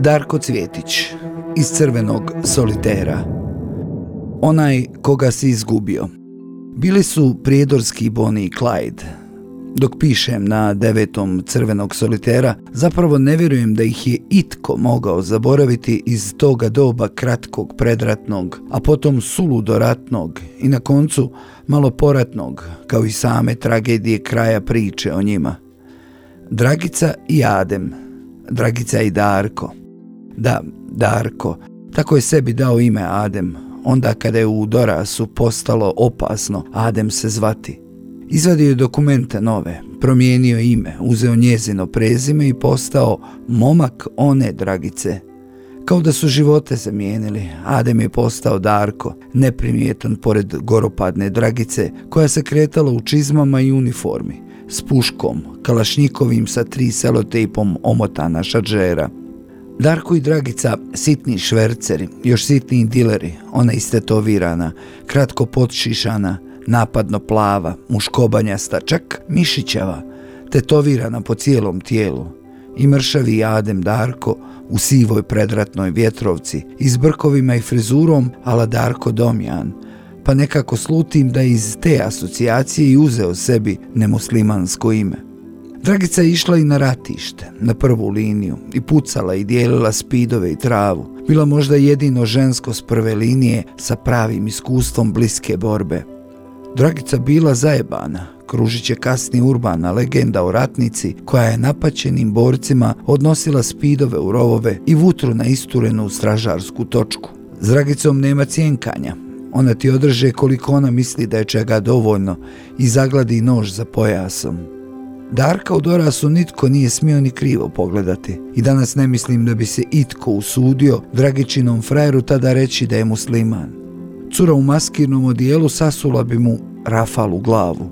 Darko Cvjetić iz crvenog solitera. Onaj koga si izgubio. Bili su prijedorski Bonnie i Clyde. Dok pišem na devetom crvenog solitera, zapravo ne vjerujem da ih je itko mogao zaboraviti iz toga doba kratkog predratnog, a potom suludoratnog i na koncu malo poratnog, kao i same tragedije kraja priče o njima. Dragica i Adem, Dragica i Darko. Da, Darko, tako je sebi dao ime Adem, onda kada je u Dorasu postalo opasno Adem se zvati. Izvadio je dokumente nove, promijenio ime, uzeo njezino prezime i postao momak one Dragice. Kao da su živote zamijenili, Adem je postao Darko, neprimjetan pored goropadne Dragice, koja se kretala u čizmama i uniformi, s puškom, kalašnjikovim sa tri selotejpom omotana šaržera. Darko i Dragica, sitni šverceri, još sitni dileri, ona istetovirana, kratko potšišana, napadno plava, muškobanjasta, čak mišićava, tetovirana po cijelom tijelu. I mršavi Adem Darko u sivoj predratnoj vjetrovci i s brkovima i frizurom ala Darko Domjan, pa nekako slutim da iz te asocijacije i uzeo sebi nemuslimansko ime. Dragica je išla i na ratište, na prvu liniju, i pucala i dijelila spidove i travu. Bila možda jedino žensko s prve linije sa pravim iskustvom bliske borbe. Dragica bila zajebana, kružit je kasni urbana legenda o ratnici koja je napaćenim borcima odnosila spidove u rovove i vutru na isturenu stražarsku točku. S Dragicom nema cjenkanja, ona ti održe koliko ona misli da je čega dovoljno i zagladi nož za pojasom. Darka u Dorasu nitko nije smio ni krivo pogledati i danas ne mislim da bi se itko usudio Dragičinom frajeru tada reći da je musliman. Cura u maskirnom odijelu sasula bi mu rafal u glavu.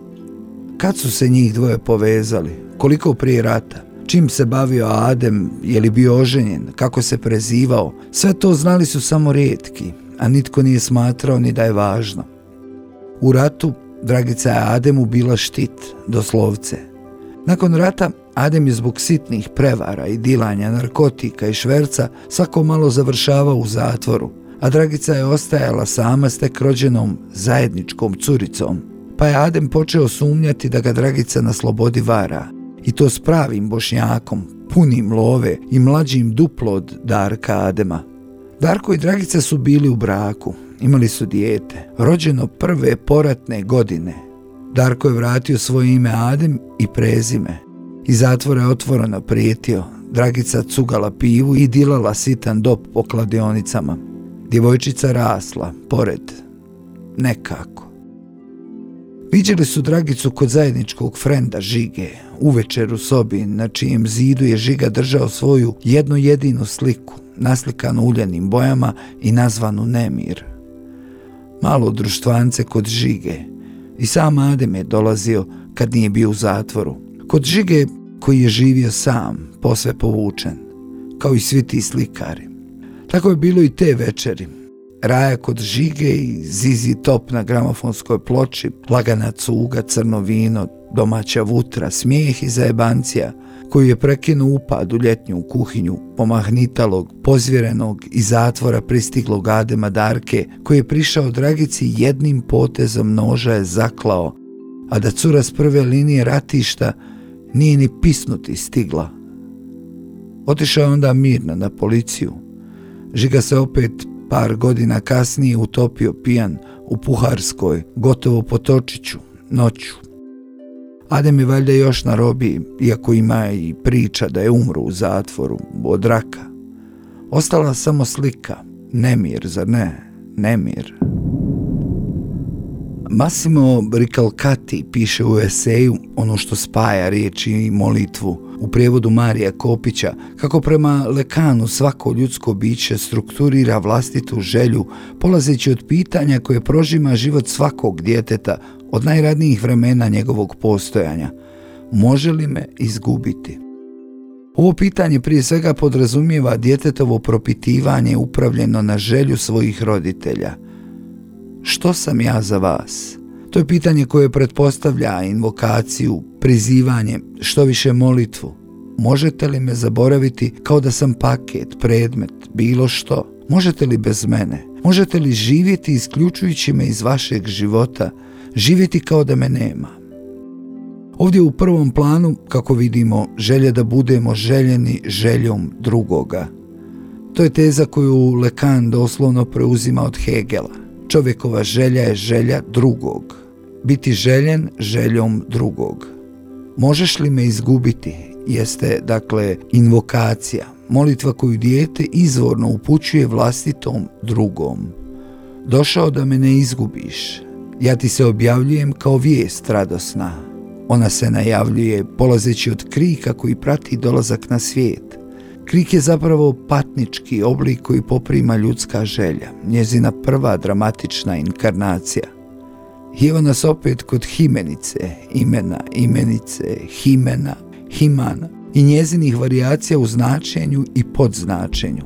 Kad su se njih dvoje povezali? Koliko prije rata? Čim se bavio Adem? Je li bio oženjen? Kako se prezivao? Sve to znali su samo rijetki, a nitko nije smatrao ni da je važno. U ratu Dragica je Ademu bila štit, doslovce. Nakon rata Adem je zbog sitnih prevara i dilanja narkotika i šverca svako malo završavao u zatvoru, a Dragica je ostajala sama s tek rođenom zajedničkom curicom, pa je Adem počeo sumnjati da ga Dragica na slobodi vara, i to s pravim bošnjakom, punim love i mlađim duplo od Darka Adema. Darko i Dragica su bili u braku, imali su dijete, rođeno prve poratne godine. Darko je vratio svoje ime Adem i prezime. I zatvora je otvoreno prijetio, Dragica cugala pivu i dilala sitan dop po kladionicama. Djevojčica rasla, pored, nekako. Viđeli su Dragicu kod zajedničkog frenda Žige, uvečer u sobi, na čijem zidu je Žiga držao svoju jednu jedinu sliku, naslikanu uljenim bojama i nazvanu Nemir. Malo društvance kod Žige i sam Adem je dolazio kad nije bio u zatvoru. Kod Žige koji je živio sam, posve povučen, kao i svi ti slikari. Tako je bilo i te večeri. Raja kod žige i zizi top na gramofonskoj ploči, lagana cuga, crno vino, domaća vutra, smijeh i zajebancija, koju je prekinuo upad u ljetnju kuhinju pomahnitalog, pozvjerenog i zatvora pristiglog Adema Darke, koji je prišao Dragici jednim potezom noža je zaklao, a da cura s prve linije ratišta nije ni pisnuti stigla. Otišao je onda mirno na policiju, Žiga se opet par godina kasnije utopio pijan u Puharskoj, gotovo po Točiću, noću. Adem je valjda još na robi, iako ima i priča da je umro u zatvoru od raka. Ostala samo slika, nemir, zar ne? Nemir. Massimo Ricalcati piše u eseju ono što spaja riječi i molitvu u prijevodu Marija Kopića, kako prema lekanu svako ljudsko biće strukturira vlastitu želju, polazeći od pitanja koje prožima život svakog djeteta od najradnijih vremena njegovog postojanja. Može li me izgubiti? Ovo pitanje prije svega podrazumijeva djetetovo propitivanje upravljeno na želju svojih roditelja. Što sam ja za vas? To je pitanje koje pretpostavlja invokaciju, prizivanje, što više molitvu. možete li me zaboraviti kao da sam paket, predmet, bilo što? Možete li bez mene? Možete li živjeti isključujući me iz vašeg života, živjeti kao da me nema? Ovdje u prvom planu, kako vidimo, želja da budemo željeni željom drugoga. To je teza koju Lekan doslovno preuzima od Hegela. Čovjekova želja je želja drugog. Biti željen željom drugog. Možeš li me izgubiti? Jeste, dakle, invokacija, molitva koju dijete izvorno upućuje vlastitom drugom. Došao da me ne izgubiš. Ja ti se objavljujem kao vijest radosna. Ona se najavljuje polazeći od krika koji prati dolazak na svijet. Krik je zapravo patnički oblik koji poprima ljudska želja, njezina prva dramatična inkarnacija. Evo nas opet kod himenice, imena, imenice, himena, himana i njezinih variacija u značenju i podznačenju.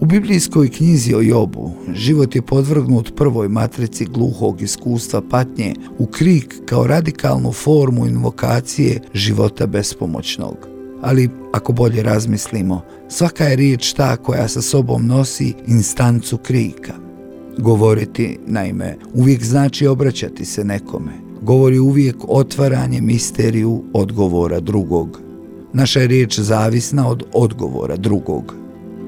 U biblijskoj knjizi o Jobu život je podvrgnut prvoj matrici gluhog iskustva patnje u krik kao radikalnu formu invokacije života bespomoćnog. Ali, ako bolje razmislimo, svaka je riječ ta koja sa sobom nosi instancu krika. Govoriti, naime, uvijek znači obraćati se nekome. Govori uvijek otvaranje misteriju odgovora drugog. Naša je riječ zavisna od odgovora drugog.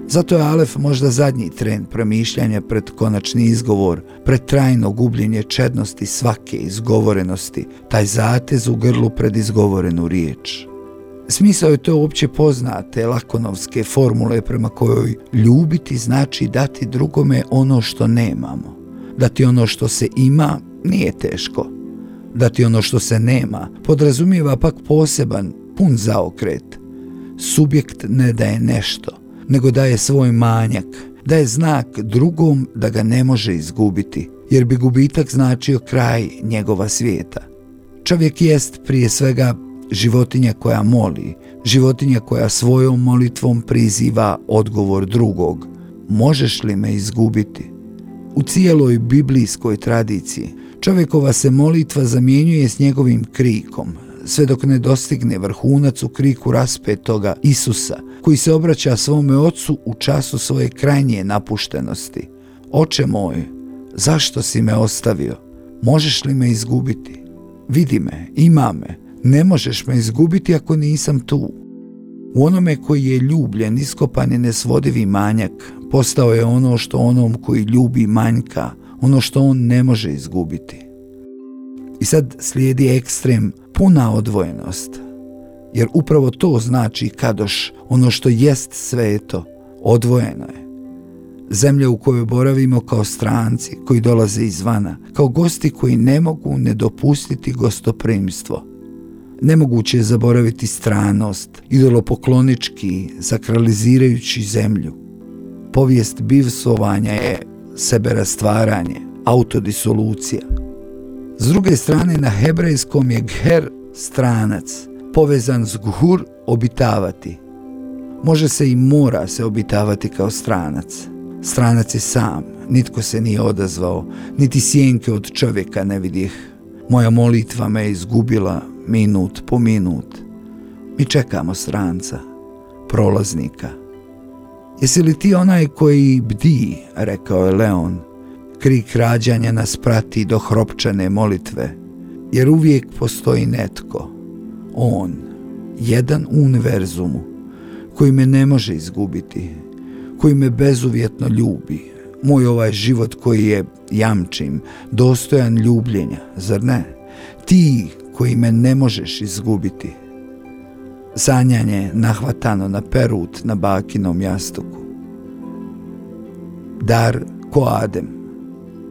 Zato je Alef možda zadnji trend premišljanja pred konačni izgovor, pred trajno gubljenje čednosti svake izgovorenosti, taj zatez u grlu pred izgovorenu riječ. Smisao je to uopće poznate lakonovske formule prema kojoj ljubiti znači dati drugome ono što nemamo. Dati ono što se ima nije teško. Dati ono što se nema podrazumijeva pak poseban, pun zaokret. Subjekt ne daje nešto, nego daje svoj manjak, daje znak drugom da ga ne može izgubiti, jer bi gubitak značio kraj njegova svijeta. Čovjek jest prije svega životinja koja moli, životinja koja svojom molitvom priziva odgovor drugog. Možeš li me izgubiti? U cijeloj biblijskoj tradiciji čovjekova se molitva zamjenjuje s njegovim krikom, sve dok ne dostigne vrhunac u kriku raspetoga Isusa, koji se obraća svome ocu u času svoje krajnje napuštenosti. Oče moj, zašto si me ostavio? Možeš li me izgubiti? Vidi me, ima me, ne možeš me izgubiti ako nisam tu. U onome koji je ljubljen, iskopan je nesvodivi manjak, postao je ono što onom koji ljubi manjka, ono što on ne može izgubiti. I sad slijedi ekstrem puna odvojenost, jer upravo to znači kadoš, ono što jest sveto, odvojeno je. Zemlja u kojoj boravimo kao stranci koji dolaze izvana, kao gosti koji ne mogu ne dopustiti gostoprimstvo – Nemoguće je zaboraviti stranost, idolopoklonički, sakralizirajući zemlju. Povijest bivsovanja je seberastvaranje, autodisolucija. S druge strane, na hebrejskom je gher stranac, povezan s ghur obitavati. Može se i mora se obitavati kao stranac. Stranac je sam, nitko se nije odazvao, niti sjenke od čovjeka ne vidih. Moja molitva me izgubila, minut po minut. Mi čekamo stranca, prolaznika. Jesi li ti onaj koji bdi, rekao je Leon, krik rađanja nas prati do hropčane molitve, jer uvijek postoji netko, on, jedan univerzumu, koji me ne može izgubiti, koji me bezuvjetno ljubi, moj ovaj život koji je, jamčim, dostojan ljubljenja, zar ne? Ti koji me ne možeš izgubiti. Sanjanje nahvatano na perut na bakinom jastuku. Dar ko Adem,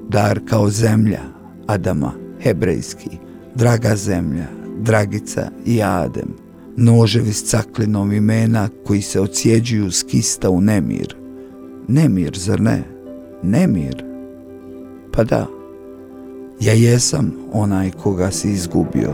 dar kao zemlja Adama, hebrejski, draga zemlja, dragica i Adem, noževi s caklinom imena koji se ocijeđuju s kista u nemir. Nemir, zar ne? Nemir? Pa da. Ja jesam onaj koga si izgubio.